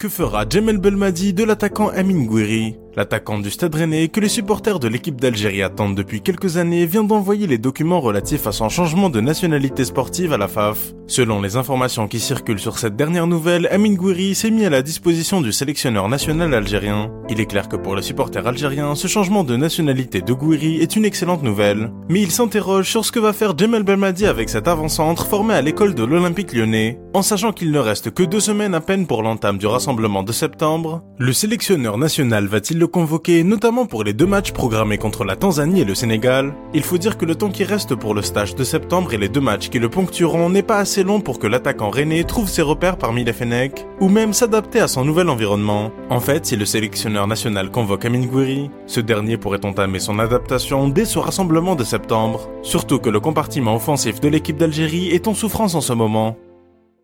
Que fera Jamel Belmadi de l'attaquant Amin Gouiri? L'attaquant du Stade Rennais que les supporters de l'équipe d'Algérie attendent depuis quelques années vient d'envoyer les documents relatifs à son changement de nationalité sportive à la FAF. Selon les informations qui circulent sur cette dernière nouvelle, Amin Gouiri s'est mis à la disposition du sélectionneur national algérien. Il est clair que pour les supporters algériens, ce changement de nationalité de Gouiri est une excellente nouvelle. Mais il s'interroge sur ce que va faire Jamel Belmadi avec cet avant-centre formé à l'école de l'Olympique lyonnais. En sachant qu'il ne reste que deux semaines à peine pour l'entame du rassemblement de septembre, le sélectionneur national va-t-il le convoqué notamment pour les deux matchs programmés contre la Tanzanie et le Sénégal. Il faut dire que le temps qui reste pour le stage de septembre et les deux matchs qui le ponctueront n'est pas assez long pour que l'attaquant René trouve ses repères parmi les Fennecs, ou même s'adapter à son nouvel environnement. En fait, si le sélectionneur national convoque Amin Gouiri, ce dernier pourrait entamer son adaptation dès ce rassemblement de septembre, surtout que le compartiment offensif de l'équipe d'Algérie est en souffrance en ce moment.